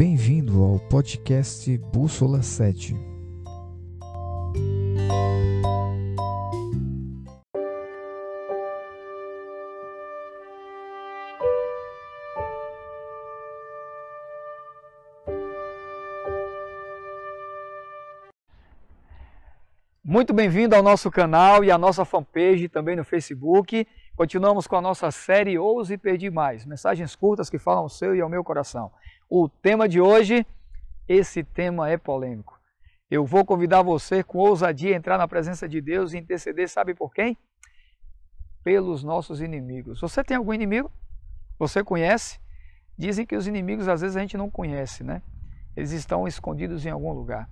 Bem-vindo ao podcast Bússola 7. Muito bem-vindo ao nosso canal e à nossa fanpage também no Facebook. Continuamos com a nossa série Ouse Pedir Mais, mensagens curtas que falam ao seu e ao meu coração. O tema de hoje, esse tema é polêmico. Eu vou convidar você com ousadia a entrar na presença de Deus e interceder, sabe por quem? Pelos nossos inimigos. Você tem algum inimigo? Você conhece? Dizem que os inimigos às vezes a gente não conhece, né? Eles estão escondidos em algum lugar.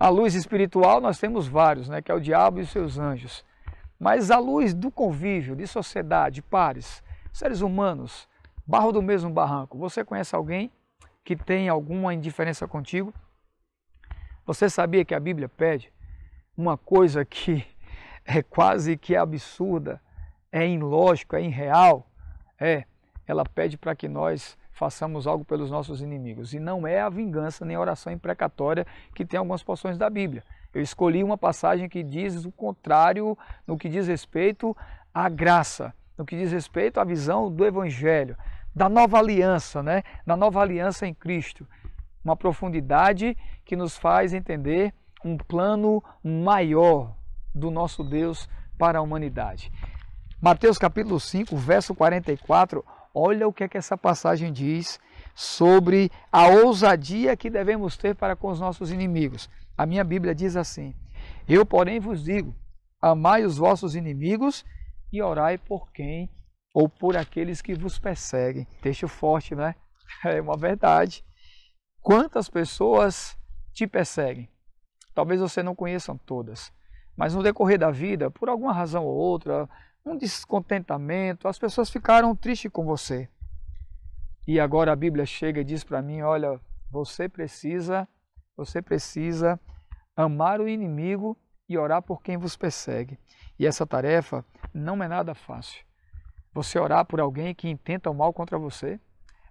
A luz espiritual nós temos vários, né? Que é o diabo e os seus anjos. Mas a luz do convívio, de sociedade, pares, seres humanos, barro do mesmo barranco. Você conhece alguém que tem alguma indiferença contigo? Você sabia que a Bíblia pede uma coisa que é quase que absurda, é ilógico, é irreal? É, ela pede para que nós façamos algo pelos nossos inimigos. E não é a vingança nem a oração imprecatória que tem algumas porções da Bíblia. Eu escolhi uma passagem que diz o contrário no que diz respeito à graça, no que diz respeito à visão do Evangelho, da nova aliança, né? da nova aliança em Cristo. Uma profundidade que nos faz entender um plano maior do nosso Deus para a humanidade. Mateus capítulo 5, verso 44, olha o que é que essa passagem diz sobre a ousadia que devemos ter para com os nossos inimigos. A minha Bíblia diz assim: Eu, porém, vos digo: amai os vossos inimigos e orai por quem ou por aqueles que vos perseguem. Texto forte, né? É uma verdade. Quantas pessoas te perseguem? Talvez você não conheça todas, mas no decorrer da vida, por alguma razão ou outra, um descontentamento, as pessoas ficaram tristes com você. E agora a Bíblia chega e diz para mim: olha, você precisa você precisa amar o inimigo e orar por quem vos persegue. E essa tarefa não é nada fácil. Você orar por alguém que intenta o mal contra você,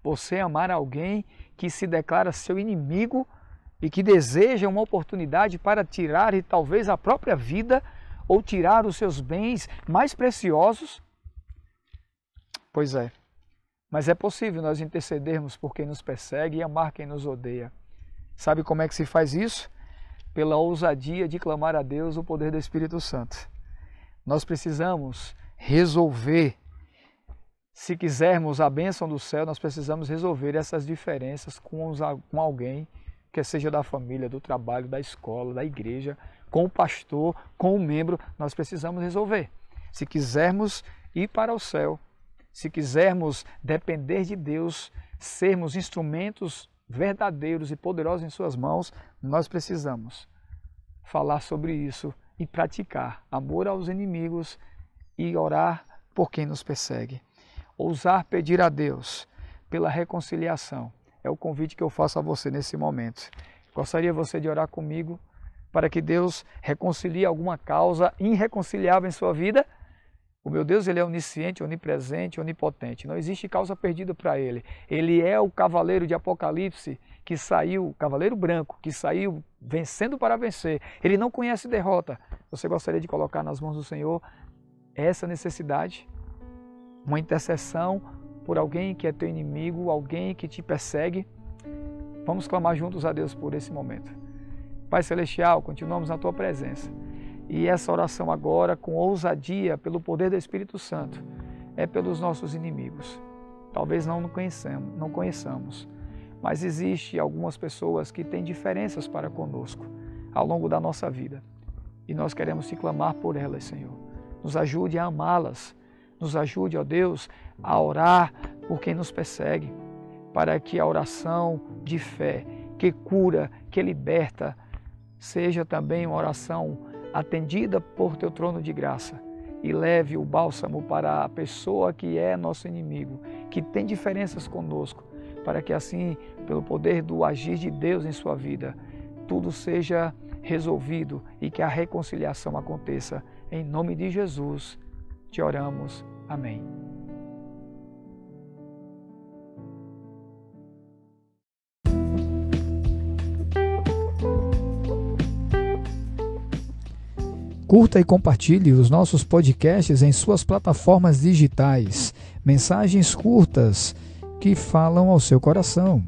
você amar alguém que se declara seu inimigo e que deseja uma oportunidade para tirar e talvez a própria vida ou tirar os seus bens mais preciosos? Pois é. Mas é possível nós intercedermos por quem nos persegue e amar quem nos odeia. Sabe como é que se faz isso? Pela ousadia de clamar a Deus o poder do Espírito Santo. Nós precisamos resolver. Se quisermos a bênção do céu, nós precisamos resolver essas diferenças com, com alguém, que seja da família, do trabalho, da escola, da igreja, com o pastor, com o membro, nós precisamos resolver. Se quisermos ir para o céu, se quisermos depender de Deus, sermos instrumentos verdadeiros e poderosos em suas mãos, nós precisamos falar sobre isso e praticar amor aos inimigos e orar por quem nos persegue. Ousar pedir a Deus pela reconciliação é o convite que eu faço a você nesse momento. Gostaria você de orar comigo para que Deus reconcilie alguma causa irreconciliável em sua vida? O meu Deus ele é onisciente, onipresente, onipotente. Não existe causa perdida para ele. Ele é o cavaleiro de Apocalipse que saiu, cavaleiro branco, que saiu vencendo para vencer. Ele não conhece derrota. Você gostaria de colocar nas mãos do Senhor essa necessidade? Uma intercessão por alguém que é teu inimigo, alguém que te persegue? Vamos clamar juntos a Deus por esse momento. Pai Celestial, continuamos na tua presença. E essa oração agora, com ousadia, pelo poder do Espírito Santo, é pelos nossos inimigos. Talvez não conheçamos, não conheçamos, mas existe algumas pessoas que têm diferenças para conosco ao longo da nossa vida. E nós queremos te clamar por elas, Senhor. Nos ajude a amá-las. Nos ajude, ó Deus, a orar por quem nos persegue, para que a oração de fé, que cura, que liberta, seja também uma oração atendida por teu trono de graça e leve o bálsamo para a pessoa que é nosso inimigo, que tem diferenças conosco, para que assim, pelo poder do agir de Deus em sua vida, tudo seja resolvido e que a reconciliação aconteça. Em nome de Jesus, te oramos. Amém. Curta e compartilhe os nossos podcasts em suas plataformas digitais. Mensagens curtas que falam ao seu coração.